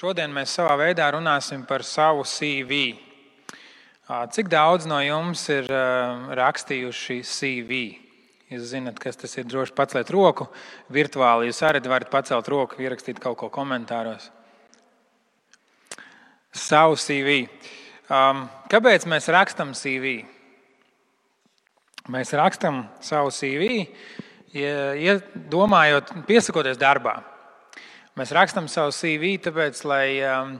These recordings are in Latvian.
Šodien mēs savā veidā runāsim par savu CV. Cik daudz no jums ir rakstījuši CV? Jūs zināt, kas tas ir. Droši pacelt roku virtuāli. Jūs arī varat pacelt roku, ierakstīt kaut ko komentāros. Savu CV. Kāpēc mēs rakstām CV? Mēs rakstām savu CV, ja domājot, piesakoties darbā. Mēs rakstām savu CV, tāpēc, lai um,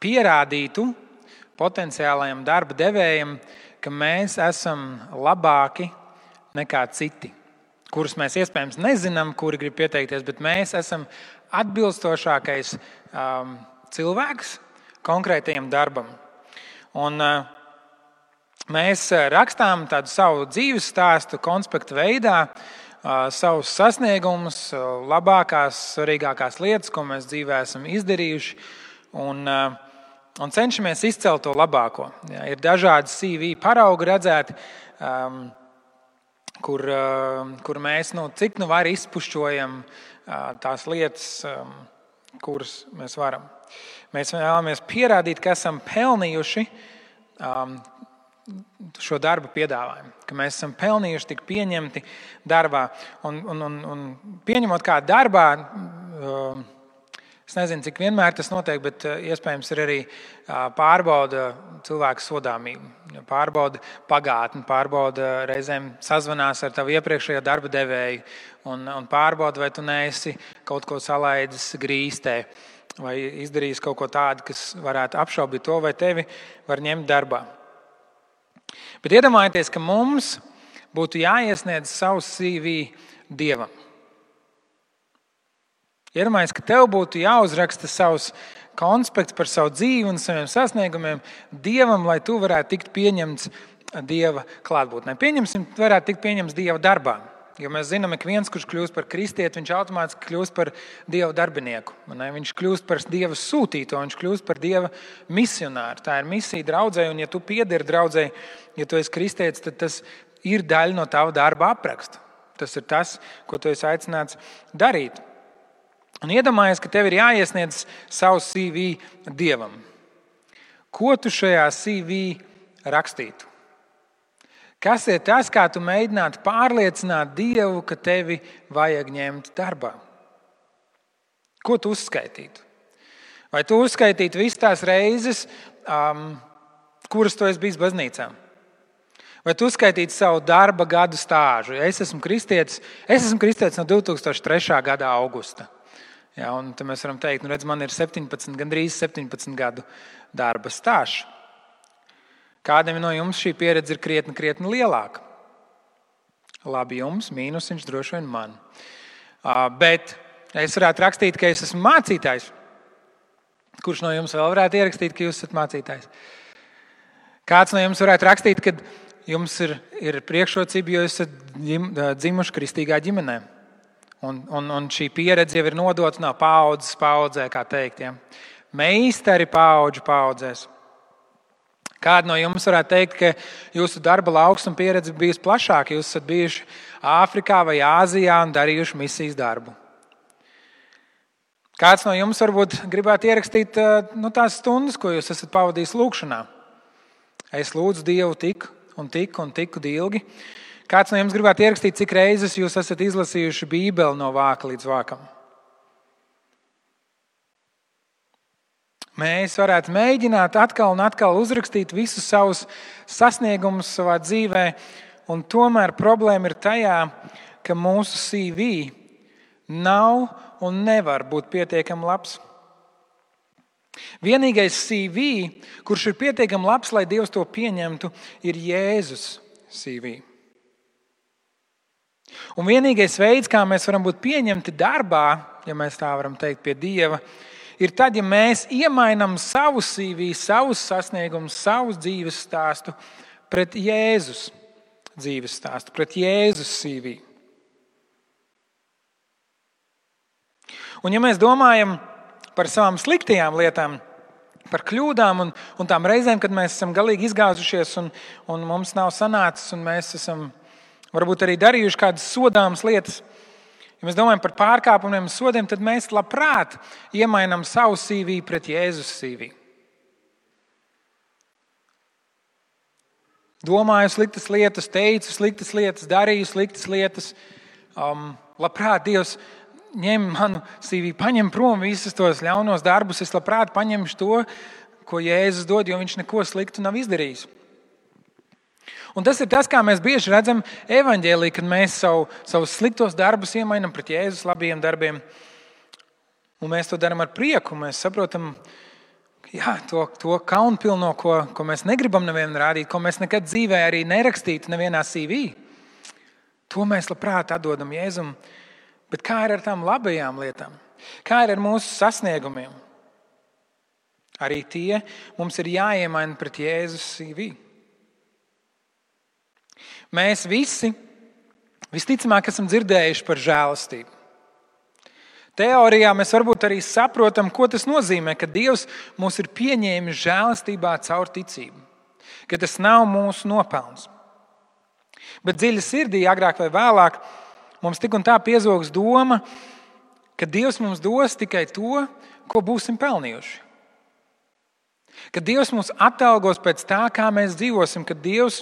pierādītu potenciālajiem darba devējiem, ka mēs esam labāki nekā citi, kurus mēs iespējams nezinām, kuri grib pieteikties, bet mēs esam atbilstošākais um, cilvēks konkrētajam darbam. Un, uh, mēs rakstām tādu savu dzīves stāstu konspektu veidā, uh, savus sasniegumus, labākās, svarīgākās lietas, ko mēs dzīvē esam izdarījuši, un, un cenšamies izcelt to labāko. Ja, ir dažādi CV paraugi redzēti, um, kur, kur mēs nu, cik nu var izpušķojam tās lietas, um, kuras mēs varam. Mēs vēlamies pierādīt, ka esam pelnījuši um, šo darbu piedāvājumu, ka mēs esam pelnījuši tik pieņemti darbā. Un, un, un, un pieņemot kādu darbā, um, es nezinu, cik vienmēr tas notiek, bet uh, iespējams ir arī uh, pārbauda cilvēku sodāmību, pārbauda pagātni, pārbauda reizēm sazvanās ar tavu iepriekšējo darba devēju un, un pārbauda, vai tu neesi kaut ko salaidis grīstē. Vai izdarījis kaut ko tādu, kas varētu apšaubīt to, vai tevi var ņemt darbā. Bet iedomājieties, ka mums būtu jāiesniedz savs CV dievam. Iedomājieties, ka tev būtu jāuzraksta savs konspekts par savu dzīvi un saviem sasniegumiem dievam, lai tu varētu tikt pieņemts dieva klātbūtnē. Pieņemsim, varētu tikt pieņemts dieva darbā. Jo mēs zinām, ka viens, kurš kļūst par kristieti, viņš automātiski kļūst par dieva darbinieku. Viņš kļūst par dieva sūtīto, viņš kļūst par dieva misionāru. Tā ir misija draudzē, un ja tu piederi draudzē, ja tu esi kristietis, tad tas ir daļa no tava darba apraksta. Tas ir tas, ko tu esi aicināts darīt. Un iedomājies, ka tev ir jāiesniedz savs CV dievam. Ko tu šajā CV rakstītu? Kas ir tas, kā tu mēģinātu pārliecināt Dievu, ka tevi vajag ņemt darbā? Ko tu uzskaitītu? Vai tu uzskaitītu visas tās reizes, um, kuras tu esi bijis baznīcā? Vai tu uzskaitītu savu darba gadu stāžu? Es esmu kristietis, es esmu kristietis no 2003. gada augusta. Ja, mēs varam teikt, nu, redz, man ir 17, gandrīz 17 gadu darba stāsts. Kādam no jums šī pieredze ir krietni, krietni lielāka? Labi, jums mīnusiņš droši vien man. Bet es varētu rakstīt, ka es esmu mācītājs. Kurš no jums vēl varētu ierakstīt, ka jūs esat mācītājs? Kāds no jums varētu rakstīt, ka jums ir, ir priekšrocība, jo esat dzimuši kristīgā ģimenē? Un, un, un šī pieredze jau ir nodota no paudzes paudzē, kā teikt. Ja? Meistari paudžu paudzēs. Kādi no jums varētu teikt, ka jūsu darba lauks un pieredze bijusi plašāka? Jūs esat bijuši Āfrikā vai Āzijā un darījuši misijas darbu. Kāds no jums varbūt gribētu ierakstīt eh, nu, tās stundas, ko jūs esat pavadījis lūgšanā? Es lūdzu Dievu tik un tik un tik ilgi. Kāds no jums gribētu ierakstīt, cik reizes jūs esat izlasījuši Bībeli no vāka līdz vākam? Mēs varētu mēģināt atkal un atkal uzrakstīt visus savus sasniegumus savā dzīvē, un tomēr problēma ir tajā, ka mūsu CV nav un nevar būt pietiekami labs. Vienīgais CV, kurš ir pietiekami labs, lai Dievs to pieņemtu, ir Jēzus CV. Un vienīgais veids, kā mēs varam būt pieņemti darbā, ja mēs tā varam teikt, pie Dieva, ir ir tad, ja mēs iemainām savu CV, savus sasniegumus, savu dzīves stāstu pret Jēzus dzīves stāstu, pret Jēzus CV. Un, ja mēs domājam par savām sliktajām lietām, par kļūdām un, un tām reizēm, kad mēs esam galīgi izgāzušies un, un mums nav sanācis, un mēs esam varbūt arī darījuši kādas sodāmas lietas, Ja mēs domājam par pārkāpumiem un sodiem, tad mēs labprāt iemainām savu CV pret Jēzus CV. Domāju sliktas lietas, teicu sliktas lietas, darīju sliktas lietas. Um, labprāt, Dievs ņem manu CV, paņem prom visus tos ļaunos darbus. Es labprāt paņemšu to, ko Jēzus dod, jo viņš neko sliktu nav izdarījis. Un tas ir tas, kā mēs bieži redzam evaņģēlī, kad mēs savu, savus sliktos darbus iemainām pret Jēzus labiem darbiem. Un mēs to darām ar prieku. Mēs saprotam, jā, to, to kaunpilno, ko, ko mēs negribam nevienam rādīt, ko mēs nekad dzīvē arī nerakstītu nevienā CV. To mēs labprāt atdodam Jēzum. Bet kā ir ar tām labajām lietām? Kā ir ar mūsu sasniegumiem? Arī tie mums ir jāiemaina pret Jēzus CV. Mēs visi visticamāk esam dzirdējuši par žēlastību. Teorijā mēs varbūt arī saprotam, ko tas nozīmē, ka Dievs mūs ir pieņēmis žēlastībā caur ticību, ka tas nav mūsu nopelns. Bet dziļi sirdī, agrāk vai vēlāk, mums tik un tā piezogs doma, ka Dievs mums dos tikai to, ko būsim pelnījuši. Ka Dievs mūs atalgos pēc tā, kā mēs dzīvosim, ka Dievs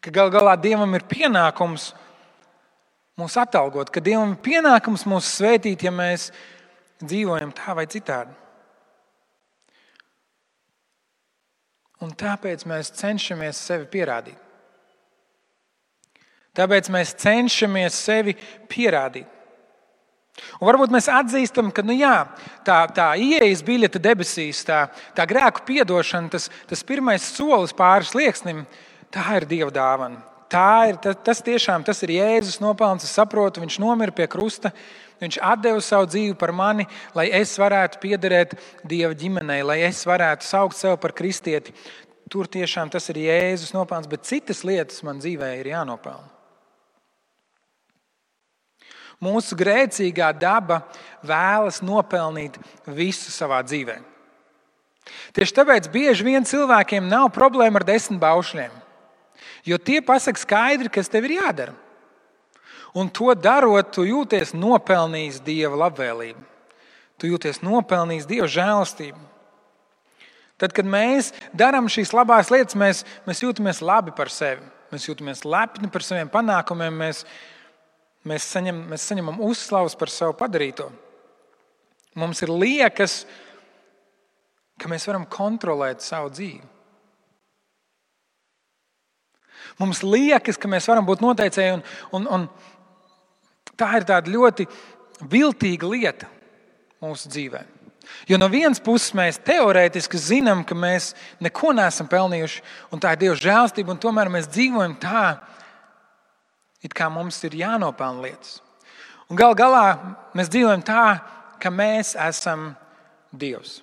ka gal galā Dievam ir pienākums mūs atalgot, ka Dievam ir pienākums mūs svētīt, ja mēs dzīvojam tā vai citādi. Un tāpēc mēs cenšamies sevi pierādīt. Tāpēc mēs cenšamies sevi pierādīt. Un varbūt mēs atzīstam, ka nu jā, tā, tā ieejas biļete debesīs, tā, tā grēku piedošana, tas, tas pirmais solis pāri slieksnim, Tā ir Dieva dāvana. Tā ir, tas tiešām tas ir Jēzus nopelns. Es saprotu, viņš nomira pie krusta. Viņš deva savu dzīvi par mani, lai es varētu piederēt Dieva ģimenei, lai es varētu saukt sevi par kristieti. Tur tiešām tas ir Jēzus nopelns, bet citas lietas man dzīvē ir jānopelna. Mūsu grēcīgā daba vēlas nopelnīt visu savā dzīvē. Tieši tāpēc bieži vien cilvēkiem nav problēma ar desmit baušļiem. Jo tie pasaka skaidri, kas tev ir jādara. Un to darot, tu jūties nopelnījis Dieva labvēlību. Tu jūties nopelnījis Dieva žēlastību. Tad, kad mēs darām šīs labās lietas, mēs, mēs jūtamies labi par sevi. Mēs jūtamies lepni par saviem panākumiem, mēs, mēs, saņem, mēs saņemam uzslavas par savu padarīto. Mums ir liekas, ka mēs varam kontrolēt savu dzīvi. Mums liekas, ka mēs varam būt noteicēji, un, un, un tā ir tāda ļoti viltīga lieta mūsu dzīvē. Jo no vienas puses mēs teorētiski zinām, ka mēs neko neesam pelnījuši, un tā ir Dieva žēlstība, un tomēr mēs dzīvojam tā, it kā mums ir jānopelna lietas. Un gal galā mēs dzīvojam tā, ka mēs esam Dievs.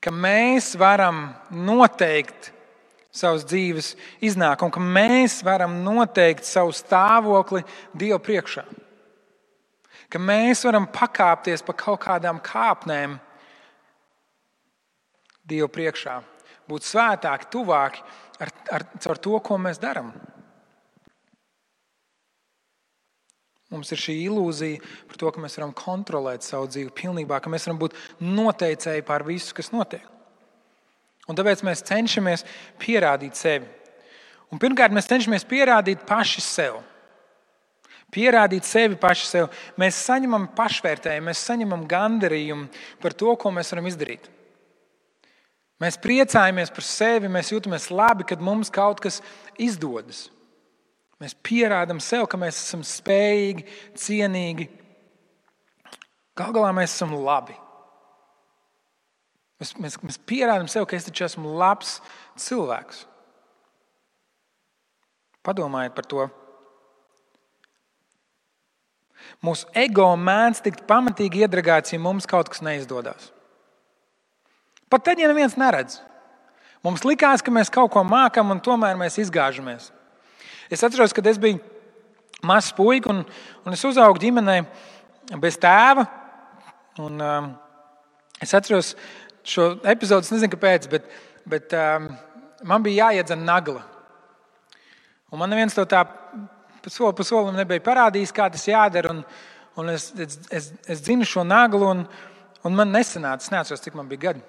Ka mēs varam noteikt, savas dzīves iznākumu, ka mēs varam noteikt savu stāvokli Dieva priekšā. Ka mēs varam pakāpties pa kaut kādām kāpnēm Dieva priekšā, būt svētāki, tuvāki ar, ar, ar to, ko mēs darām. Mums ir šī ilūzija par to, ka mēs varam kontrolēt savu dzīvi pilnībā, ka mēs varam būt noteicēji pār visu, kas notiek. Un tāpēc mēs cenšamies pierādīt sevi. Un pirmkārt, mēs cenšamies pierādīt paši sev. Pierādīt sevi paši sev. Mēs saņemam pašvērtējumu, mēs saņemam gandarījumu par to, ko mēs varam izdarīt. Mēs priecājamies par sevi, mēs jūtamies labi, kad mums kaut kas izdodas. Mēs pierādām sev, ka mēs esam spējīgi, cienīgi. Galu galā mēs esam labi. Mēs, mēs, mēs pierādām sev, ka es taču esmu labs cilvēks. Padomājiet par to. Mūsu ego mēdz tikt pamatīgi iedragāts, ja mums kaut kas neizdodas. Pat tad, ja neviens neredz. Mums likās, ka mēs kaut ko mākam, un tomēr mēs izgāžamies. Es atceros, kad es biju mazs puika, un, un es uzaugu ģimenē bez tēva. Un, um, es atceros, šo epizodu, nezinu kāpēc, bet, bet um, man bija jāiedzen nagla. Un man neviens to tā pa soli pa solim nebija parādījis, kā tas jādara. Un, un es, es, es, es zinu šo naglu, un, un man nesanāca. Es neatceros, cik man bija gadi.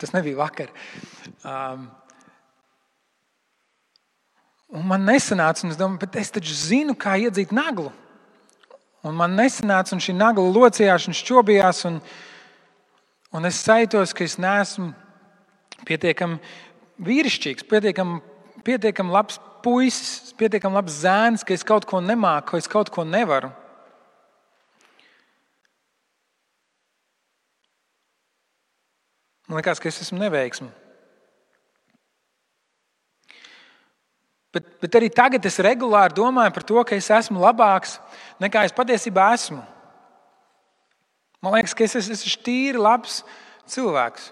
Tas nebija vakar. Um, un man nesanāca, un es domāju, bet es taču zinu, kā iedzīt naglu. Un man nesanāca, un šī nagla locījās un šķobījās. Un, un es sajūtos, ka es neesmu pietiekami vīrišķīgs, pietiekami, pietiekami labs puisis, pietiekami labs zēns, ka es kaut ko nemāku, ka es kaut ko nevaru. Man liekas, ka es esmu neveiksmi. Bet, bet arī tagad es regulāri domāju par to, ka es esmu labāks nekā es patiesībā esmu. Man liekas, ka es, es esmu tīri labs cilvēks.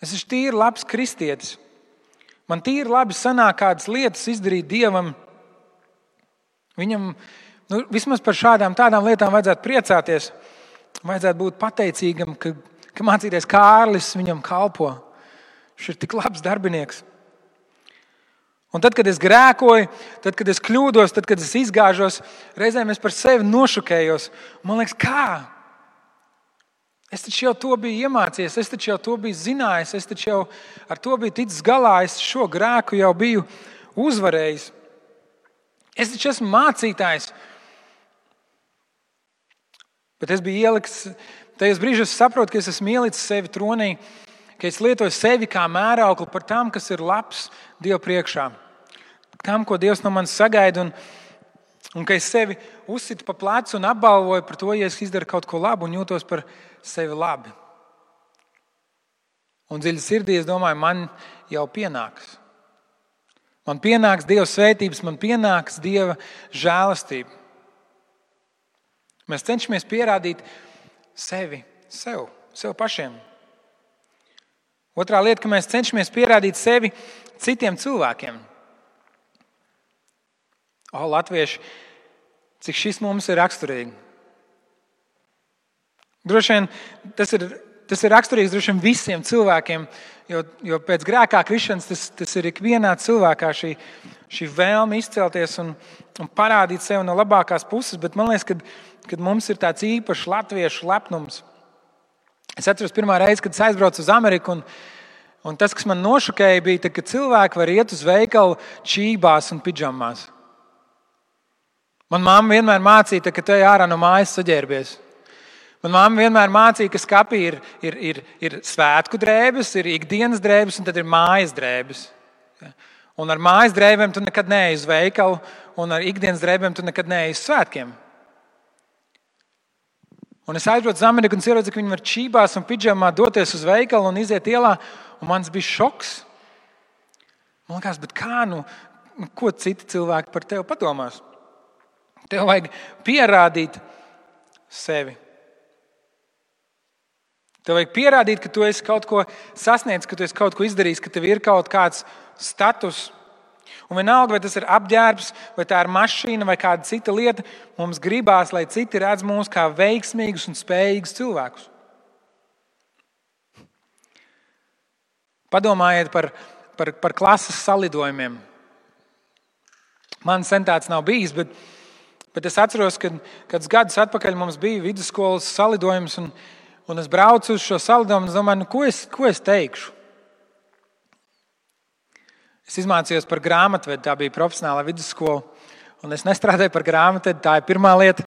Es esmu tīri labs kristietis. Man tīri labi sanāk kādas lietas izdarīt dievam. Viņam nu, vismaz par šādām lietām vajadzētu priecāties. Vajadzētu būt pateicīgam, ka, ka mācīties Kārlis viņam kalpo. Viņš ir tik labs darbinieks. Un tad, kad es grēkoju, tad, kad es kļūdos, tad, kad es izgāžos, reizēm es par sevi nošukējos. Man liekas, kā? Es taču jau to biju iemācījies, es taču jau to biju zinājis, es taču jau ar to biju ticis galā, es šo grēku jau biju uzvarējis. Es taču esmu mācītājs. Bet es biju ielicis, tajos brīžos saprotu, ka es esmu ielicis sevi tronī, ka es lietoju sevi kā mērauklu par tām, kas ir labs Dieva priekšā. Tam, ko Dievs no manis sagaida. Un, Un ka es sevi uzsitu pa plecu un apbalvoju par to, ja es izdaru kaut ko labu un jūtos par sevi labi. Un dziļi sirdī es domāju, man jau pienāks. Man pienāks Dieva svētības, man pienāks Dieva žēlastība. Mēs cenšamies pierādīt sevi, sev, sev pašiem. Otrā lieta, ka mēs cenšamies pierādīt sevi citiem cilvēkiem. O, latvieši, cik šis mums ir raksturīgi. Droši vien tas ir, tas ir raksturīgs vien visiem cilvēkiem, jo, jo pēc grēkā krišanas tas, tas ir ikvienā cilvēkā šī, šī vēlme izcelties un, un parādīt sevi no labākās puses. Bet man liekas, ka mums ir tāds īpašs latviešu lepnums. Es atceros, pirmā reize, kad es aizbraucu uz Ameriku. Un, un tas, kas man nošokēja, bija, tas, ka cilvēki var iet uz veikalu čībās un pidžamās. Man mamma vienmēr mācīja, ka tu ej ārā no mājas saģērbies. Man mamma vienmēr mācīja, ka skapī ir, ir, ir, ir svētku drēbes, ir ikdienas drēbes un tad ir mājas drēbes. Un ar mājas drēbēm tu nekad neej uz veikalu, un ar ikdienas drēbēm tu nekad neej uz svētkiem. Un es aizbraucu uz Ameriku un ieraudzīju, ka viņi var čībās un pidžamā doties uz veikalu un iziet ielā. Un man bija šoks. Man liekas, kā nu, nu, ko citi cilvēki par tevi padomās? Tev vajag pierādīt sevi. Tev vajag pierādīt, ka tu esi kaut ko sasniedzis, ka tu esi kaut ko izdarījis, ka tev ir kaut kāds status. Un vienalga, vai tas ir apģērbs, vai tā ir mašīna, vai kāda cita lieta, mums gribās, lai citi redz mūs kā veiksmīgus un spējīgus cilvēkus. Padomājiet par, par, par klases salidojumiem. Man sen tāds nav bijis, bet Bet es atceros, ka kādus gadus atpakaļ mums bija vidusskolas salidojums, un, un es braucu uz šo salidojumu un domāju, nu, ko, es, ko es teikšu. Es mācījos par grāmatvedu, tā bija profesionāla vidusskola, un es nestrādāju par grāmatvedu, tā ir pirmā lieta.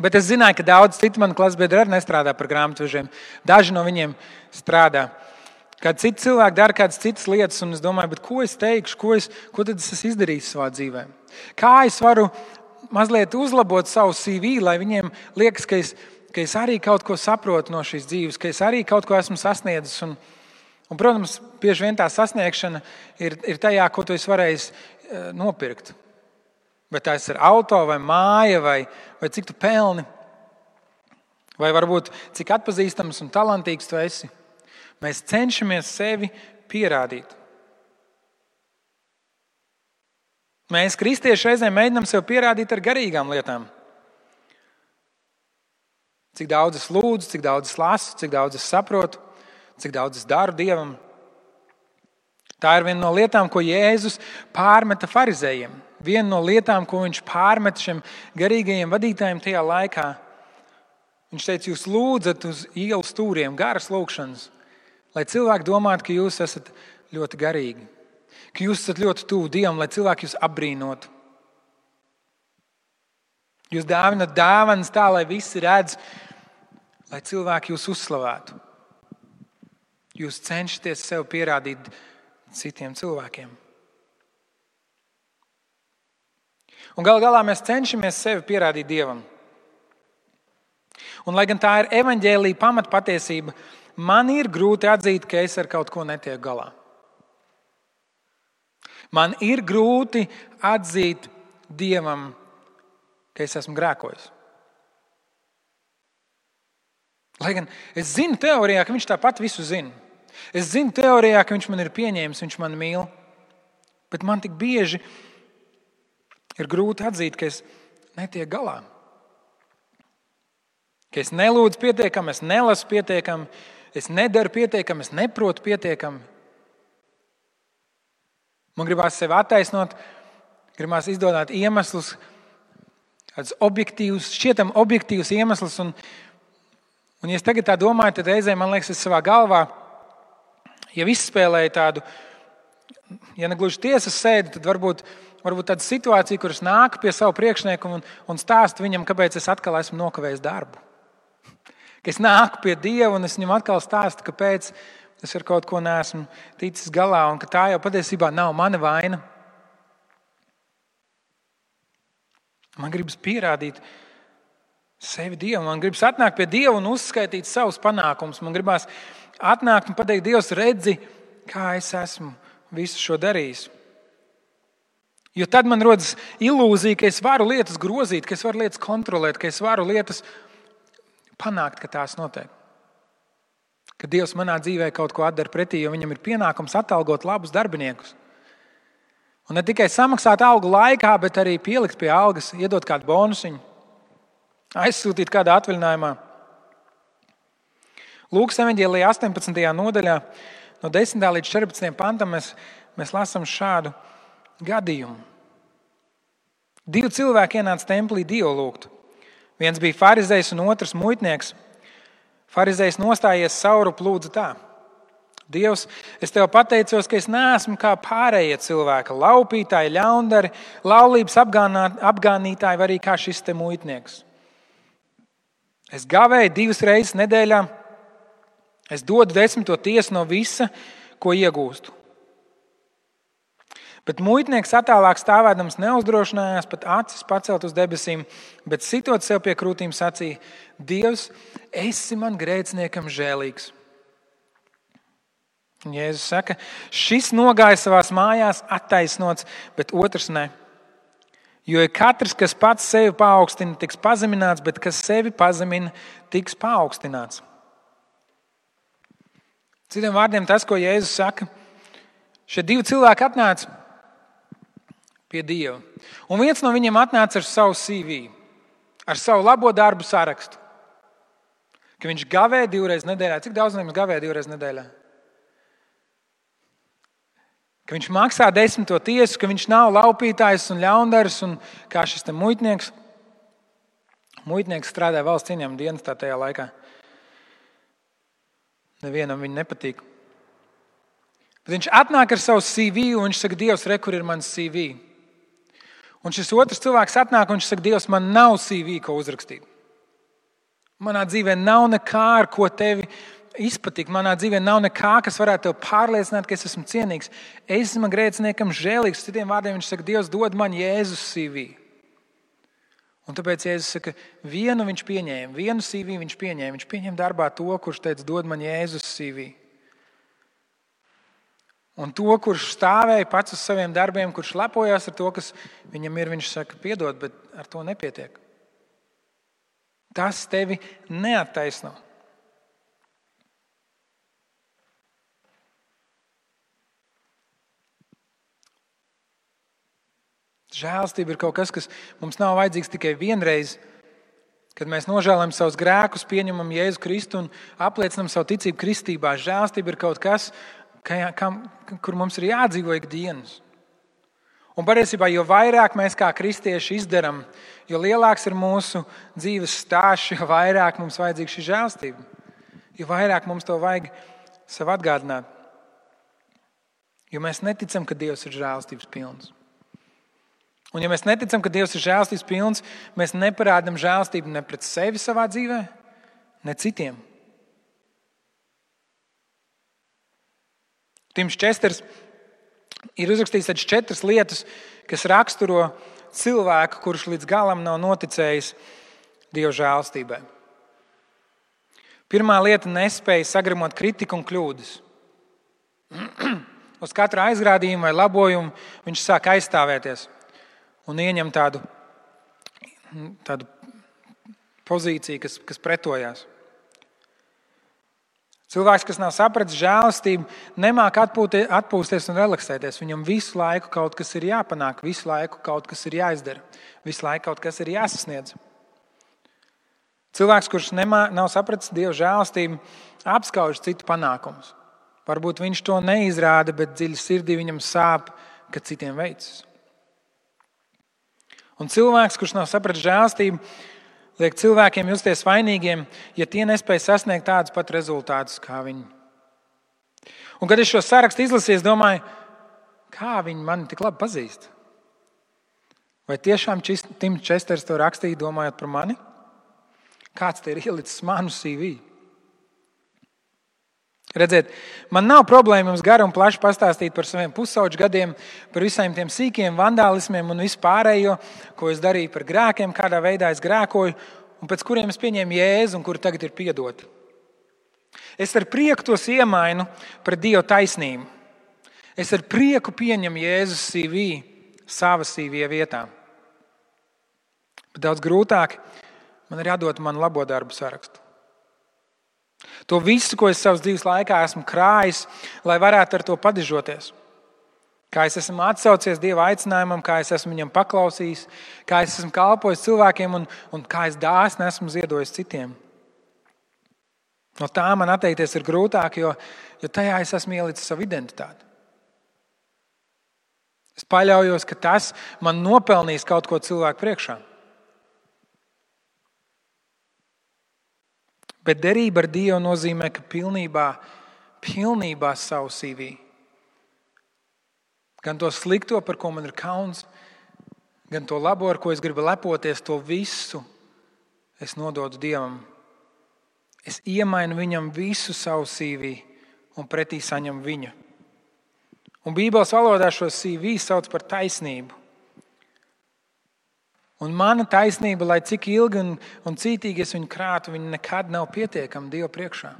Bet es zināju, ka daudz citu manu klases biedru arī nestrādā par grāmatvežiem. Daži no viņiem strādā. Kādi citi cilvēki dara kādas citas lietas, un es domāju, ko es teikšu, ko, es, ko tad es esmu izdarījis savā dzīvē. Kā es varu mazliet uzlabot savu CV, lai viņiem liekas, ka es, ka es arī kaut ko saprotu no šīs dzīves, ka es arī kaut ko esmu sasniedzis. Un, un, protams, bieži vien tā sasniegšana ir, ir tajā, ko tu esi varējis eh, nopirkt. Vai tas ir auto, vai māja, vai, vai cik tu pelni, vai varbūt cik atpazīstams un talantīgs tu esi. Mēs cenšamies sevi pierādīt. Mēs, kristieši, reizēm mēģinām sev pierādīt ar garīgām lietām. Cik daudz es lūdzu, cik daudz es lasu, cik daudz es saprotu, cik daudz es daru dievam. Tā ir viena no lietām, ko Jēzus pārmeta farizējiem. Viena no lietām, ko viņš pārmeta šiem garīgajiem vadītājiem tajā laikā. Viņš teica, jūs lūdzat uz ielas stūriem, garas lūgšanas, lai cilvēki domātu, ka jūs esat ļoti garīgi, ka jūs esat ļoti tuvu Dievam, lai cilvēki jūs apbrīnotu. Jūs dāvinat dāvanas tā, lai visi redz, lai cilvēki jūs uzslavētu. Jūs cenšaties sev pierādīt citiem cilvēkiem. Un gal galā mēs cenšamies sevi pierādīt Dievam. Un, lai gan tā ir evaņģēlīja pamatpatiesība, man ir grūti atzīt, ka es ar kaut ko netieku galā. Man ir grūti atzīt Dievam, ka es esmu grēkojis. Lai gan es zinu teorijā, ka viņš tāpat visu zina. Es zinu teorijā, ka viņš man ir pieņēmis, viņš man mīl. Bet man tik bieži ir grūti atzīt, ka es netieku galā. Ka es nelūdzu pietiekami, es nelasu pietiekami, es nedaru pietiekami, es neprotu pietiekami. Man gribās sevi attaisnot, gribās izdot iemeslus, tādus objektīvus, šķietam objektīvus iemeslus. Un, un, ja es tagad tā domāju, tad reizē man liekas, es savā galvā jau izspēlēju tādu, ja ne gluži tiesas sēdi, tad varbūt, varbūt tāda situācija, kur es nāku pie sava priekšnieka un, un stāstu viņam, kāpēc es atkal esmu nokavējis darbu ka es nāku pie Dieva un es viņam atkal stāstu, kāpēc es ar kaut ko neesmu ticis galā un ka tā jau patiesībā nav mana vaina. Man gribas pierādīt sevi Dievam, man gribas atnākt pie Dieva un uzskaitīt savus panākumus. Man gribas atnākt un pateikt, Dievs, redzi, kā es esmu visu šo darījis. Jo tad man rodas ilūzija, ka es varu lietas grozīt, ka es varu lietas kontrolēt, ka es varu lietas panākt, ka tās notiek. Ka Dievs manā dzīvē kaut ko atdara pretī, jo viņam ir pienākums atalgot labus darbiniekus. Un ne tikai samaksāt algu laikā, bet arī pielikt pie algas, iedot kādu bonusiņu, aizsūtīt kādā atvaļinājumā. Lūkas evanģēlijā 18. nodaļā, no 10. līdz 14. pantam, mēs, mēs lasām šādu gadījumu. Divi cilvēki ienāca templī Dievu lūgt. Viens bija farizējs un otrs muitnieks. Farizējs nostājies sauru plūdzu tā. Dievs, es tev pateicos, ka es neesmu kā pārējie cilvēki, laupītāji, ļaundari, laulības apgānītāji, vai arī kā šis te muitnieks. Es gavēju divas reizes nedēļā, es dodu desmito tiesu no visa, ko iegūstu. Bet muitnieks attālāk stāvēdams neuzdrošinājās pat acis pacelt uz debesīm, bet sitot sev pie krūtīm sacīja: Dievs, esi man grēciniekam žēlīgs. Jēzus saka, šis nogāja savā mājās attaisnots, bet otrs ne. Jo katrs, kas pats sevi paaugstina, tiks pazemināts, bet kas sevi pazemina, tiks paaugstināts. Citiem vārdiem, tas, ko Jēzus saka, šie divi cilvēki atnāca pie Dieva. Un viens no viņiem atnāca ar savu CV, ar savu labo darbu sarakstu. Ka viņš gavēja divreiz nedēļā. Cik daudz no jums gavēja divreiz nedēļā? Ka viņš maksā desmito tiesu, ka viņš nav laupītājs un ļaundaris, un kā šis muitnieks. Muitnieks strādāja valsts ieņēmuma dienestā tajā laikā. Nevienam viņa nepatīk. Bet viņš atnāk ar savu CV un viņš saka, Dievs, re, kur ir mans CV? Un šis otrs cilvēks atnāk un viņš saka, Dievs, man nav CV, ko uzrakstīt. Manā dzīvē nav nekā, ar ko tevi izpatikt. Manā dzīvē nav nekā, kas varētu tevi pārliecināt, ka es esmu cienīgs. Es esmu grēciniekam žēlīgs. Citiem vārdiem viņš saka, Dievs, dod man Jēzus CV. Un tāpēc Jēzus saka, vienu viņš pieņēma, vienu CV viņš pieņēma. Viņš pieņēma darbā to, kurš teica, dod man Jēzus CV. Un to, kurš stāvēja pats uz saviem darbiem, kurš lepojās ar to, kas viņam ir, viņš saka, piedod, bet ar to nepietiek. Tas tevi neattaisno. Žēlstība ir kaut kas, kas mums nav vajadzīgs tikai vienreiz, kad mēs nožēlojam savus grēkus, pieņemam Jēzu Kristu un apliecinam savu ticību kristībā. Žēlstība ir kaut kas, kur mums ir jādzīvo ikdienas. Un patiesībā, jo vairāk mēs kā kristieši izdarām, jo lielāks ir mūsu dzīves stāsts, jo vairāk mums vajadzīga šī žēlstība. Jo vairāk mums to vajag sev atgādināt. Jo mēs neticam, ka Dievs ir žēlstības pilns. Un, ja mēs neticam, ka Dievs ir žēlstības pilns, mēs neparādām žēlstību ne pret sevi savā dzīvē, ne citiem. Tims Česters ir uzrakstījis tādas četras lietas, kas raksturo cilvēku, kurš līdz galam nav noticējis Dieva žēlstībai. Pirmā lieta - nespēja sagramot kritiku un kļūdas. Uz katru aizrādījumu vai labojumu viņš sāk aizstāvēties un ieņem tādu, tādu pozīciju, kas, kas pretojās. Cilvēks, kas nav sapratis žēlastību, nemāk atpūsties un relaksēties. Viņam visu laiku kaut kas ir jāpanāk, visu laiku kaut kas ir jāizdara, visu laiku kaut kas ir jāsasniedz. Cilvēks, kurš nemā, nav sapratis Dieva žēlastību, apskauž citu panākumus. Varbūt viņš to neizrāda, bet dziļi sirdī viņam sāp, ka citiem veicas. Un cilvēks, kurš nav sapratis žēlstību, liek cilvēkiem justies vainīgiem, ja tie nespēj sasniegt tādus pat rezultātus kā viņi. Un, kad es šo sarakstu izlasīju, domāju, kā viņi mani tik labi pazīst. Vai tiešām Tims Česters to rakstīja, domājot par mani? Kāds te ir ielicis manu CV? Redziet, man nav problēma jums gari un plaši pastāstīt par saviem pusauģu gadiem, par visiem tiem sīkiem vandālismiem un vispārējo, ko es darīju par grēkiem, kādā veidā es grēkoju un pēc kuriem es pieņēmu jēzu un kuri tagad ir piedoti. Es ar prieku tos iemainu pret Dieva taisnību. Es ar prieku pieņemu Jēzus CV savā CV vietā. Bet daudz grūtāk man ir jādod man labo darbu sarakstu. To visu, ko es savas dzīves laikā esmu krājis, lai varētu ar to padižoties. Kā es esmu atsaucies Dieva aicinājumam, kā es esmu viņam paklausījis, kā es esmu kalpojis cilvēkiem un, un kā es dāsni esmu ziedojis citiem. No tā man atteikties ir grūtāk, jo, jo tajā es esmu ielicis savu identitāti. Es paļaujos, ka tas man nopelnīs kaut ko cilvēku priekšā. Bet derība ar Dievu nozīmē, ka pilnībā, pilnībā savu CV, gan to slikto, par ko man ir kauns, gan to labo, ar ko es gribu lepoties, to visu es nododu Dievam. Es iemainu viņam visu savu CV un pretī saņemu viņa. Un Bībeles valodā šo CV sauc par taisnību. Un mana taisnība, lai cik ilgi un, un cītīgi es viņu krātu, viņa nekad nav pietiekama Dieva priekšā.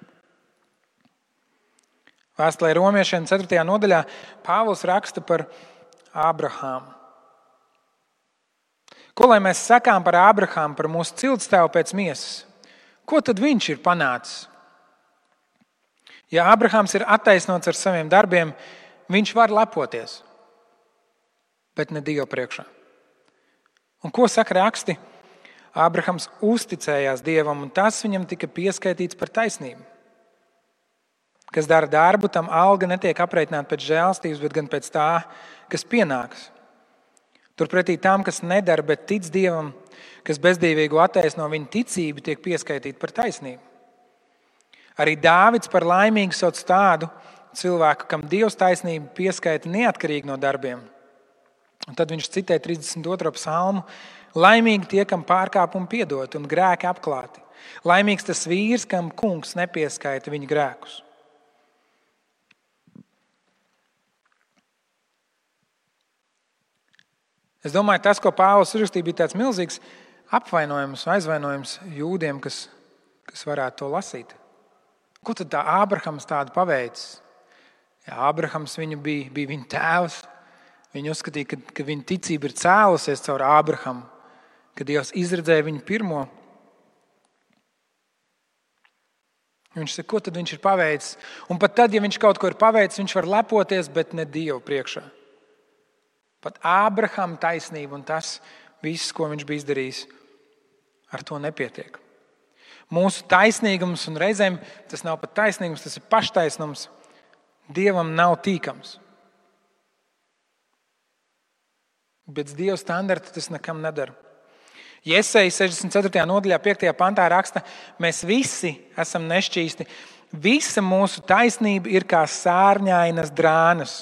Vēstulē romiešiem 4. nodaļā Pāvils raksta par Ābrahāmu. Ko lai mēs sakām par Ābrahāmu, par mūsu ciltstāvu pēc miesas? Ko tad viņš ir panācis? Ja Ābrahāms ir attaisnots ar saviem darbiem, viņš var lepoties, bet ne Dieva priekšā. Un ko saka raksti? Ābrahams uzticējās Dievam, un tas viņam tika pieskaitīts par taisnību. Kas dara darbu, tam alga netiek aprēķināta pēc žēlstības, bet gan pēc tā, kas pienāks. Turpretī tam, kas nedara, bet tic Dievam, kas bezdīvīgu attaisno viņa ticību, tiek pieskaitīta par taisnību. Arī Dāvids par laimīgu sauc tādu cilvēku, kam Dievs taisnība pieskaita neatkarīgi no darbiem. Un tad viņš citē 32. psalmu: Laimīgi tie, kam pārkāpumi piedot un grēki apklāti. Laimīgs tas vīrs, kam kungs nepieskaita viņa grēkus. Es domāju, tas, ko Pāvils uzrakstīja, bija tāds milzīgs apvainojums, aizvainojums jūdiem, kas, kas varētu to lasīt. Ko tad tā Ābrahams tādu paveicis? Jā, Ābrahams viņu bija, bija viņa tēvs. Viņi uzskatīja, ka, ka viņa ticība ir cēlusies caur Ābrahamu, kad Dievs izredzēja viņu pirmo. Viņš saka, ko tad viņš ir paveicis? Un pat tad, ja viņš kaut ko ir paveicis, viņš var lepoties, bet ne Dievu priekšā. Pat Ābrahama taisnība un tas viss, ko viņš bija izdarījis, ar to nepietiek. Mūsu taisnīgums un reizēm tas nav pat taisnīgums, tas ir paštaisnums Dievam nav tīkams. Bet Dieva standarta tas nekam nedara. Iesaija 64. nodaļā, 5. pantā raksta, mēs visi esam nešķīsti. Visa mūsu taisnība ir kā sārņainas drānas.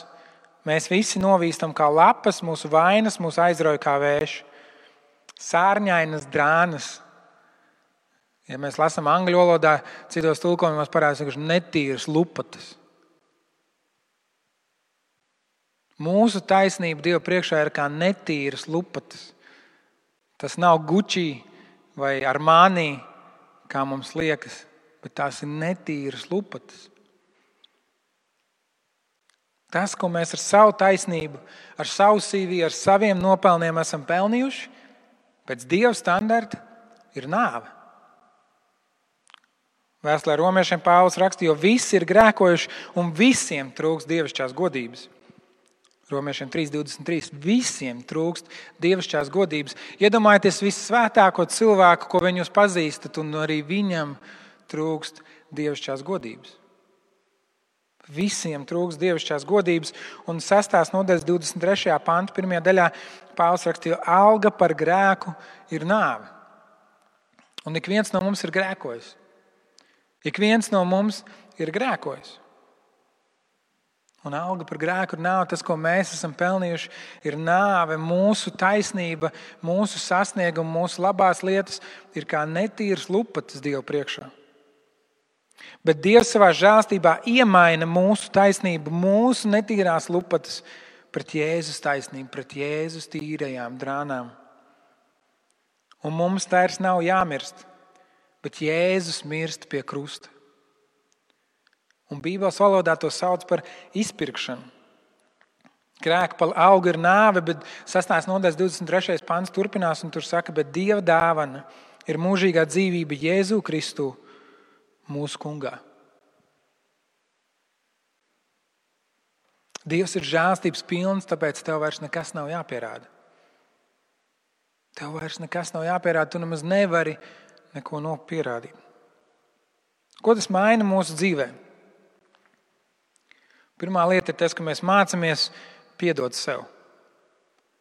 Mēs visi novīstam kā lapas, mūsu vainas mūs aizrauja kā vējš. Sārņainas drānas. Ja mēs lasām angļu valodā, citos tulkojumos parādās vienkārši netīras lupatas. Mūsu taisnība Dieva priekšā ir kā netīras lupatas. Tas nav gučī vai armānī, kā mums liekas, bet tās ir netīras lupatas. Tas, ko mēs ar savu taisnību, ar savu sīviju, ar saviem nopelniem esam pelnījuši, pēc Dieva standarta, ir nāve. Vēstulē romiešiem Pāvils rakstīja, jo visi ir grēkojuši un visiem trūks dievišķās godības. Romiešiem 3.23. Visiem trūkst dievišķās godības. Iedomājieties visvētāko cilvēku, ko viņi jūs pazīstat, un arī viņam trūkst dievišķās godības. Visiem trūks dievišķās godības, un 6. nodaļas 23. panta, 1. daļā Pāvils rakstīja, alga par grēku ir nāve. Un ik viens no mums ir grēkojis. Ik viens no mums ir grēkojis. Un alga par grēku nav tas, ko mēs esam pelnījuši. Ir nāve, mūsu taisnība, mūsu sasniegumi, mūsu labās lietas ir kā netīras lupatas Dieva priekšā. Bet Dievs savā žēlstībā iemaina mūsu taisnību, mūsu netīrās lupatas pret Jēzus taisnību, pret Jēzus tīrajām drānām. Un mums vairs nav jāmirst, bet Jēzus mirst pie krusta. Un Bībeles valodā to sauc par izpirkšanu. Grēka par augu ir nāve, bet 6. nodaļas 23. pāns turpinās, un tur saka, bet Dieva dāvana ir mūžīgā dzīvība Jēzu Kristu, mūsu kungā. Dievs ir žēlstības pilns, tāpēc tev vairs nekas nav jāpierāda. Tev vairs nekas nav jāpierāda, tu nemaz nevari neko nopierādīt. Ko tas maina mūsu dzīvēm? Pirmā lieta ir tas, ka mēs mācāmies piedot sev.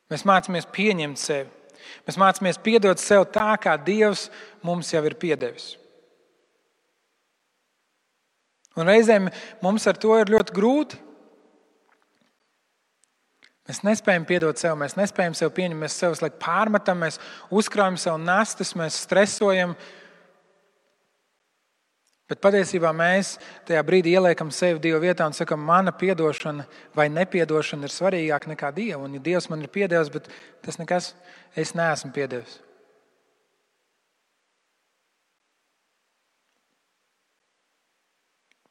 Mēs mācāmies pieņemt sevi. Mēs mācāmies piedot sev tā, kā Dievs mums jau ir piedevis. Un reizēm mums ar to ir ļoti grūti. Mēs nespējam piedot sev, mēs nespējam sev pieņemt, mēs sev pārmetam, mēs uzkrājam sev nastas, mēs stresojam, Bet patiesībā mēs tajā brīdī ieliekam sevi Dieva vietā un sakam, mana atdošana vai nepiedošana ir svarīgāka nekā Dieva. Un, ja Dievs man ir piedevis, bet tas nekas, es neesmu piedevis.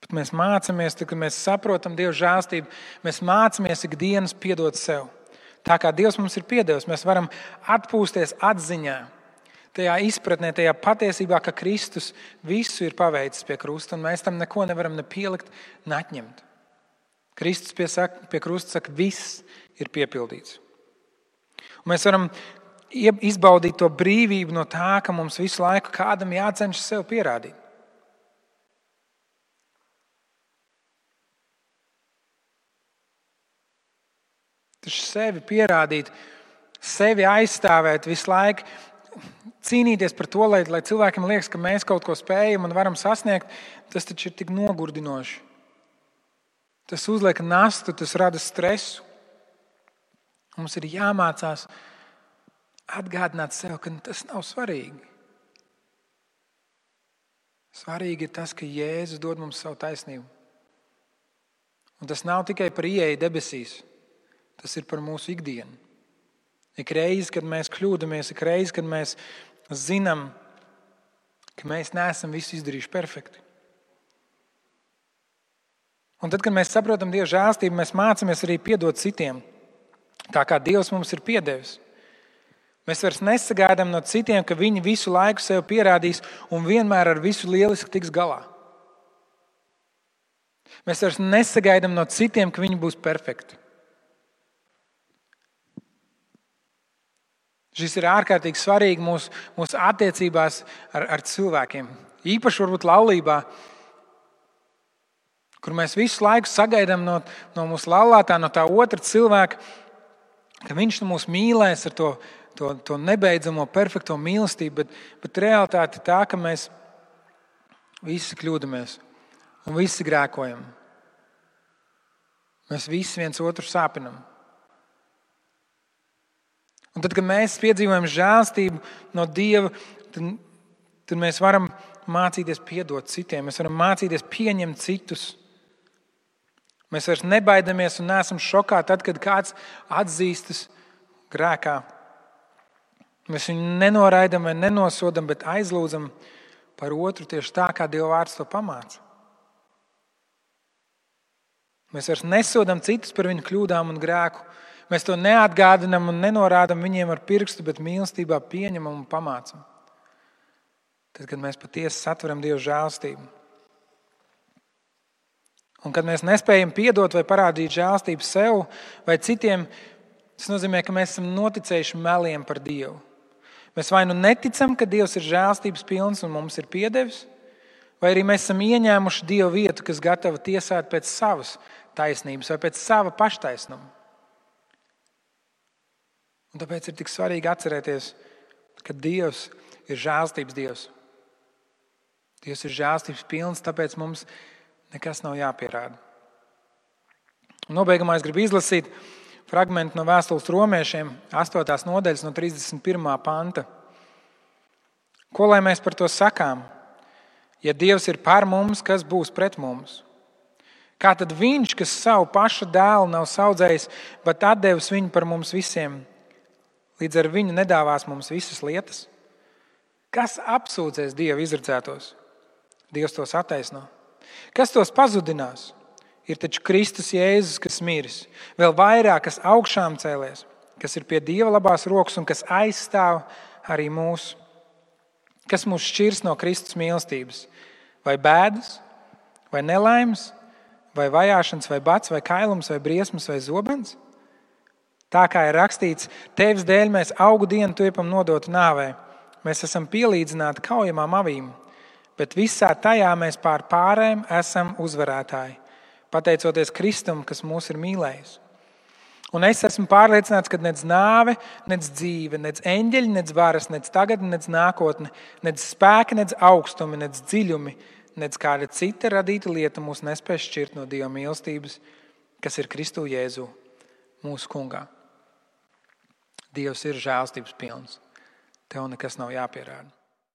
Bet mēs mācāmies, tad, kad mēs saprotam Dieva žēlstību, mēs mācāmies ikdienas piedot sev. Tā kā Dievs mums ir piedevis, mēs varam atpūsties atziņā tajā izpratnē, tajā patiesībā, ka Kristus visu ir paveicis pie krusta, un mēs tam neko nevaram ne pielikt, ne atņemt. Kristus pie, saka, pie krusta saka, viss ir piepildīts. Un mēs varam izbaudīt to brīvību no tā, ka mums visu laiku kādam jācenšas sev pierādīt. Tas sevi pierādīt, sevi aizstāvēt visu laiku, cīnīties par to, lai, lai cilvēkiem liekas, ka mēs kaut ko spējam un varam sasniegt, tas taču ir tik nogurdinoši. Tas uzliek nastu, tas rada stresu. Mums ir jāmācās atgādināt sev, ka tas nav svarīgi. Svarīgi ir tas, ka Jēzus dod mums savu taisnību. Un tas nav tikai par ieeju debesīs, tas ir par mūsu ikdienu. Ik reizi, kad mēs kļūdāmies, ik reizi, kad mēs zinām, ka mēs neesam visu izdarījuši perfekti. Un tad, kad mēs saprotam Dieva žēlstību, mēs mācāmies arī piedot citiem, tā kā Dievs mums ir piedevis. Mēs vairs nesagaidām no citiem, ka viņi visu laiku sev pierādīs un vienmēr ar visu lieliski tiks galā. Mēs vairs nesagaidām no citiem, ka viņi būs perfekti. Šis ir ārkārtīgi svarīgi mūsu, mūsu attiecībās ar, ar cilvēkiem. Īpaši varbūt laulībā, kur mēs visu laiku sagaidām no, no mūsu laulātā, no tā otra cilvēka, ka viņš mūs mīlēs ar to, to, to nebeidzamo, perfekto mīlestību, bet, bet realitāte ir tā, ka mēs visi kļūdāmies un visi grēkojam. Mēs visi viens otru sāpinam. Un tad, kad mēs piedzīvojam žēlstību no Dieva, tad, tad mēs varam mācīties piedot citiem, mēs varam mācīties pieņemt citus. Mēs vairs nebaidamies un neesam šokā tad, kad kāds atzīstas grēkā. Mēs viņu nenoraidām vai nenosodām, bet aizlūdzam par otru tieši tā, kā Dieva vārds to pamāca. Mēs vairs nesodām citus par viņu kļūdām un grēku. Mēs to neatgādinām un nenorādām viņiem ar pirkstu, bet mīlestībā pieņemam un pamācam. Tad, kad mēs patiesi satveram Dieva žēlstību. Un kad mēs nespējam piedot vai parādīt žēlstību sev vai citiem, tas nozīmē, ka mēs esam noticējuši meliem par Dievu. Mēs vai nu neticam, ka Dievs ir žēlstības pilns un mums ir piedevis, vai arī mēs esam ieņēmuši Dieva vietu, kas gatava tiesāt pēc savas taisnības vai pēc sava paštaisnuma. Un tāpēc ir tik svarīgi atcerēties, ka Dievs ir žēlstības Dievs. Dievs ir žēlstības pilns, tāpēc mums nekas nav jāpierāda. Un nobeigumā es gribu izlasīt fragment no vēstules romiešiem, 8. nodaļas, no 31. panta. Ko lai mēs par to sakām? Ja Dievs ir par mums, kas būs pret mums? Kā tad Viņš, kas savu pašu dēlu nav audzējis, bet devis viņu par mums visiem, līdz ar viņu nedāvās mums visas lietas? Kas apsūdzēs Dieva izredzētos? Dievs tos attaisno. Kas tos pazudinās? Ir taču Kristus Jēzus, kas miris, vēl vairāk, kas augšām cēlies, kas ir pie Dieva labās rokas un kas aizstāv arī mūsu. Kas mūs šķirs no Kristus mīlestības? Vai bēdas, vai nelaimes, vai vajāšanas, vai bats, vai kailums, vai briesmas, vai zobens? Tā kā ir rakstīts, tevis dēļ mēs augu dienu turpam nodot nāvē. Mēs esam pielīdzināti kaujamām avīm, bet visā tajā mēs pār pārējiem esam uzvarētāji, pateicoties Kristum, kas mūs ir mīlējis. Un es esmu pārliecināts, ka nec nāve, nec dzīve, nec eņģeļi, nec varas, nec tagad, nec nākotne, nec spēki, nec augstumi, nec dziļumi, nec kāda cita radīta lieta mūs nespēj šķirt no Dieva mīlestības, kas ir Kristu Jēzu, mūsu kungā. Dievs ir žēlstības pilns. Tev nekas nav jāpierāda.